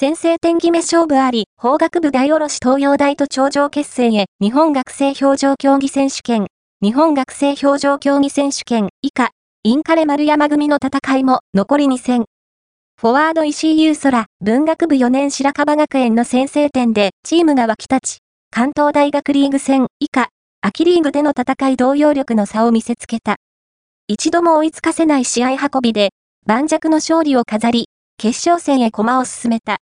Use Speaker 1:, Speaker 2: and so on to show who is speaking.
Speaker 1: 先制点決め勝負あり、法学部大卸東洋大と頂上決戦へ、日本学生表情競技選手権、日本学生表情競技選手権以下、インカレ丸山組の戦いも残り2戦。フォワード石井優空、文学部4年白樺学園の先制点でチームが沸き立ち、関東大学リーグ戦以下、秋リーグでの戦い同様力の差を見せつけた。一度も追いつかせない試合運びで、盤石の勝利を飾り、決勝戦へ駒を進めた。